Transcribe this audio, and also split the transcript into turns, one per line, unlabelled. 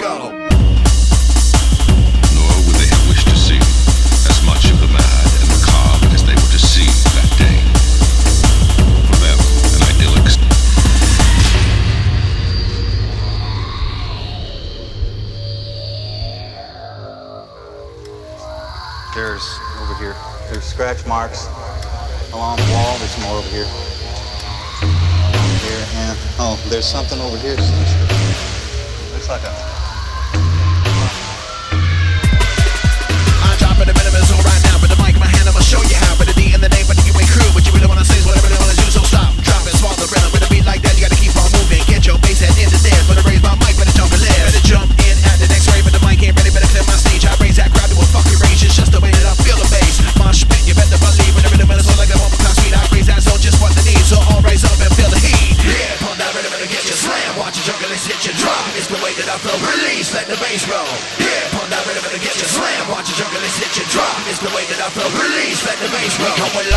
Nor
would they have wished to see as much of the mad and macabre as they were that day. For them, an.
There's over here. There's scratch marks along the wall. There's more over here. Here oh, there's something over here. Looks like a
Fabulous hit your drop. It's the way that I flow. Release, let the bass roll. Yeah, pump that rhythm and get your slam. Watch your jungle, hit your drop. It's the way that I flow. Release, let the bass roll.